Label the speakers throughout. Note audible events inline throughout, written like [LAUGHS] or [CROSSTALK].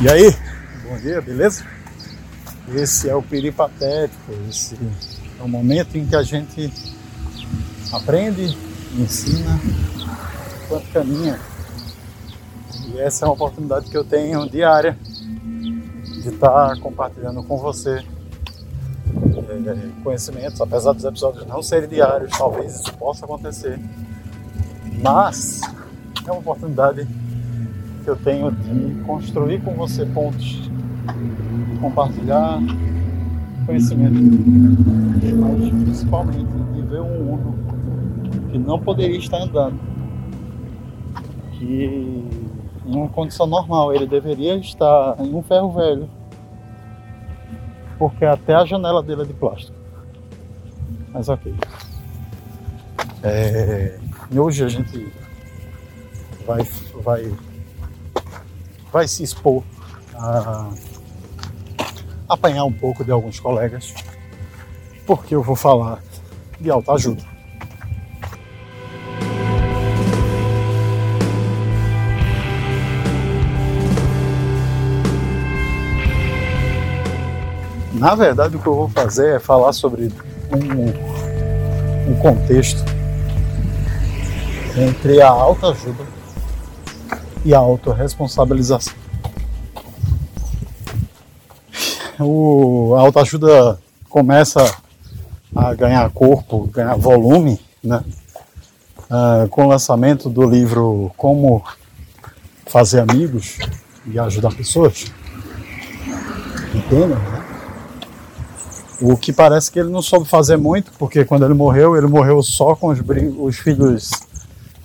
Speaker 1: E aí, bom dia, beleza? Esse é o peripatético, esse é o momento em que a gente aprende, ensina, enquanto caminha. E essa é uma oportunidade que eu tenho diária de estar compartilhando com você é, conhecimentos, apesar dos episódios não serem diários, talvez isso possa acontecer. Mas é uma oportunidade que eu tenho de construir com você pontos, compartilhar conhecimento, mas principalmente de ver um mundo que não poderia estar andando, que em uma condição normal ele deveria estar em um ferro velho, porque até a janela dele é de plástico. Mas ok. É, hoje a gente vai, vai vai se expor a apanhar um pouco de alguns colegas, porque eu vou falar de alta ajuda. Na verdade, o que eu vou fazer é falar sobre um, um contexto entre a alta ajuda e a autorresponsabilização. O, a autoajuda começa a ganhar corpo, ganhar volume, né? Uh, com o lançamento do livro Como Fazer Amigos e Ajudar Pessoas. Entendeu? Né? O que parece que ele não soube fazer muito, porque quando ele morreu, ele morreu só com os, os filhos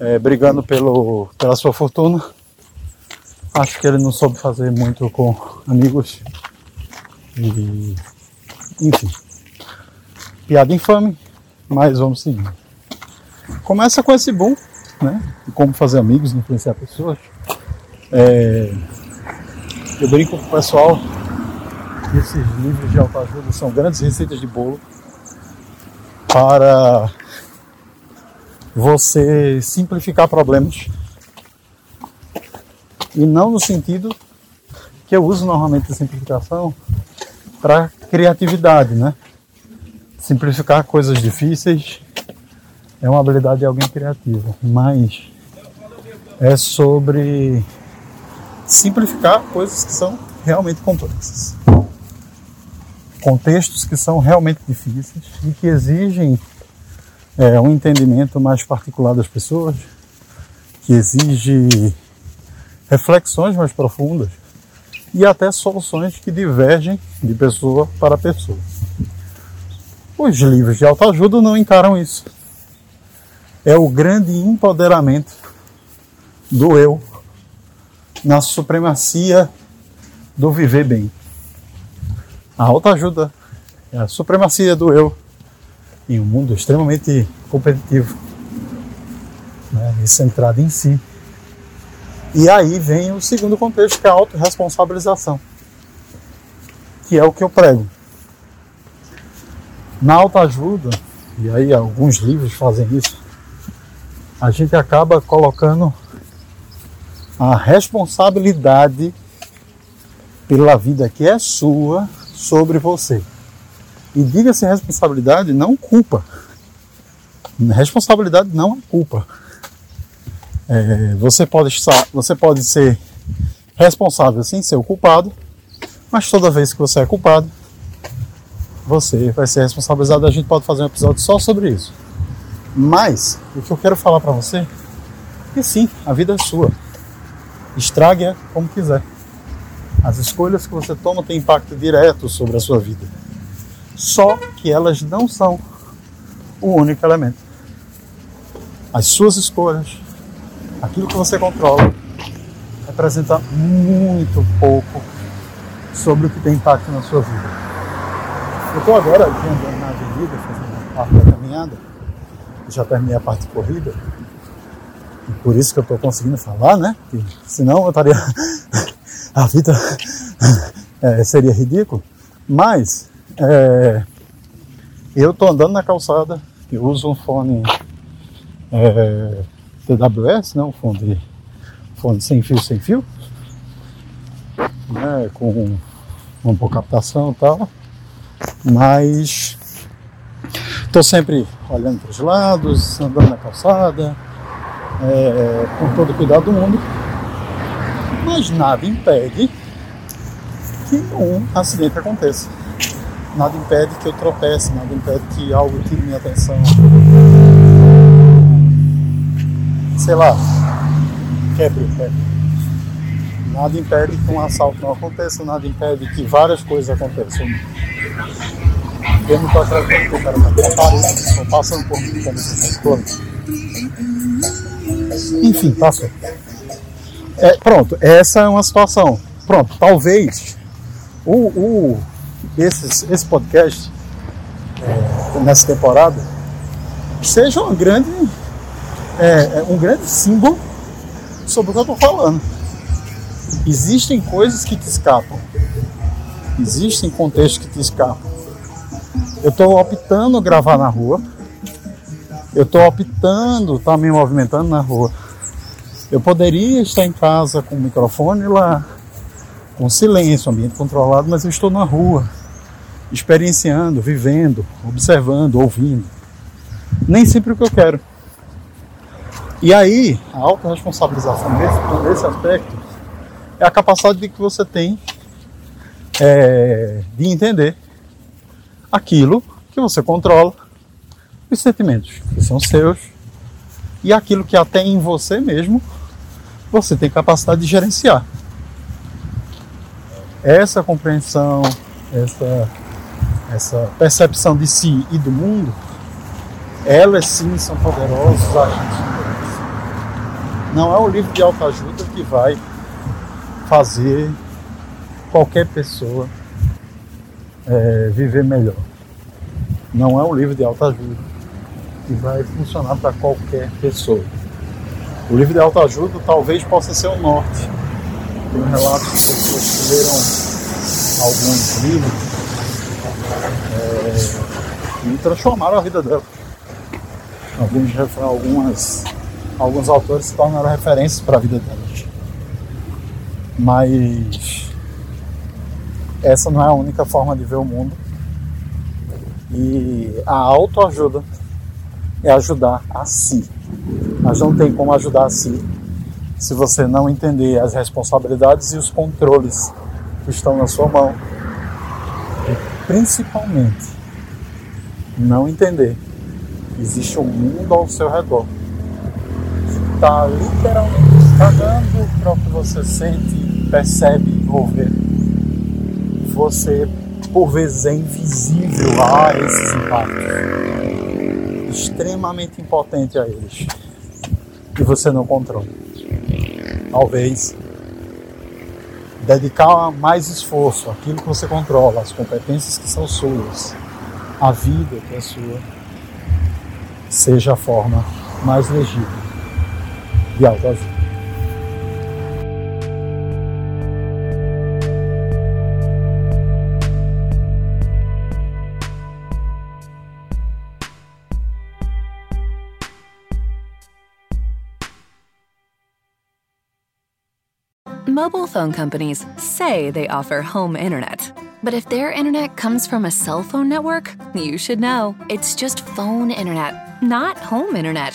Speaker 1: é, brigando pelo, pela sua fortuna Acho que ele não soube fazer muito com amigos. E, enfim. Piada infame, mas vamos seguir. Começa com esse boom, né? Como fazer amigos, influenciar pessoas. É, eu brinco com o pessoal que esses livros de autoajuda são grandes receitas de bolo para você simplificar problemas e não no sentido que eu uso normalmente a simplificação para criatividade, né? Simplificar coisas difíceis é uma habilidade de alguém criativo, mas é sobre simplificar coisas que são realmente complexas. Contextos que são realmente difíceis e que exigem é, um entendimento mais particular das pessoas, que exige reflexões mais profundas e até soluções que divergem de pessoa para pessoa. Os livros de autoajuda não encaram isso. É o grande empoderamento do eu na supremacia do viver bem. A autoajuda é a supremacia do eu em um mundo extremamente competitivo né, e centrado em si e aí vem o segundo contexto, que é a autorresponsabilização, que é o que eu prego. Na autoajuda, e aí alguns livros fazem isso, a gente acaba colocando a responsabilidade pela vida que é sua sobre você. E diga-se responsabilidade, não culpa. Responsabilidade não é culpa. É, você, pode estar, você pode ser responsável sem ser o culpado, mas toda vez que você é culpado, você vai ser responsabilizado. A gente pode fazer um episódio só sobre isso. Mas o que eu quero falar para você é que sim, a vida é sua. Estrague-a como quiser. As escolhas que você toma têm impacto direto sobre a sua vida. Só que elas não são o único elemento. As suas escolhas, aquilo que você controla, representa muito pouco sobre o que tem impacto na sua vida. Eu estou agora aqui andando na avenida, fazendo parte da caminhada, já terminei a parte de corrida, e por isso que eu estou conseguindo falar, né? Que, senão eu estaria. [LAUGHS] a vida [LAUGHS] é, seria ridículo. Mas é, eu estou andando na calçada, eu uso um fone é, TWS, né? um fone, fone sem fio, sem fio, né? com uma boa captação e tal, mas estou sempre olhando para os lados, andando na calçada, é, com todo o cuidado do mundo, mas nada impede que um acidente aconteça. Nada impede que eu tropece, nada impede que algo tire minha atenção. Sei lá, quebre o pé. Nada impede que um assalto não aconteça, nada impede que várias coisas aconteçam. Eu não estou atrás do cara está parado, estou passando por mim como se fosse Enfim, passou. É, pronto, essa é uma situação. Pronto, talvez o, o, esses, esse podcast é, nessa temporada seja uma grande, é, é, um grande símbolo sobre o que eu estou falando. Existem coisas que te escapam, existem contextos que te escapam. Eu estou optando gravar na rua, eu estou optando estar tá me movimentando na rua. Eu poderia estar em casa com o microfone lá, com silêncio, ambiente controlado, mas eu estou na rua, experienciando, vivendo, observando, ouvindo. Nem sempre o que eu quero. E aí, a autorresponsabilização nesse, nesse aspecto é a capacidade que você tem é, de entender aquilo que você controla, os sentimentos que são seus e aquilo que até em você mesmo você tem capacidade de gerenciar. Essa compreensão, essa, essa percepção de si e do mundo, elas sim são poderosos agentes Não é o livro de autoajuda que vai fazer qualquer pessoa é, viver melhor. Não é um livro de autoajuda que vai funcionar para qualquer pessoa. O livro de autoajuda talvez possa ser o norte. Tem um relato de pessoas que leram alguns livros é, e transformaram a vida dela. Alguns, algumas, alguns autores se tornaram referências para a vida delas. Mas essa não é a única forma de ver o mundo. E a autoajuda é ajudar a si. Mas não tem como ajudar a si se você não entender as responsabilidades e os controles que estão na sua mão. E principalmente, não entender que existe um mundo ao seu redor está literalmente cagando para o que você sente, percebe ou vê. Você, por vezes, é invisível a esses impactos, extremamente impotente a eles, e você não controla. Talvez dedicar mais esforço àquilo que você controla, às competências que são suas, a vida que é sua, seja a forma mais legítima de autoajuda.
Speaker 2: Mobile phone companies say they offer home internet. But if their internet comes from a cell phone network, you should know it's just phone internet, not home internet.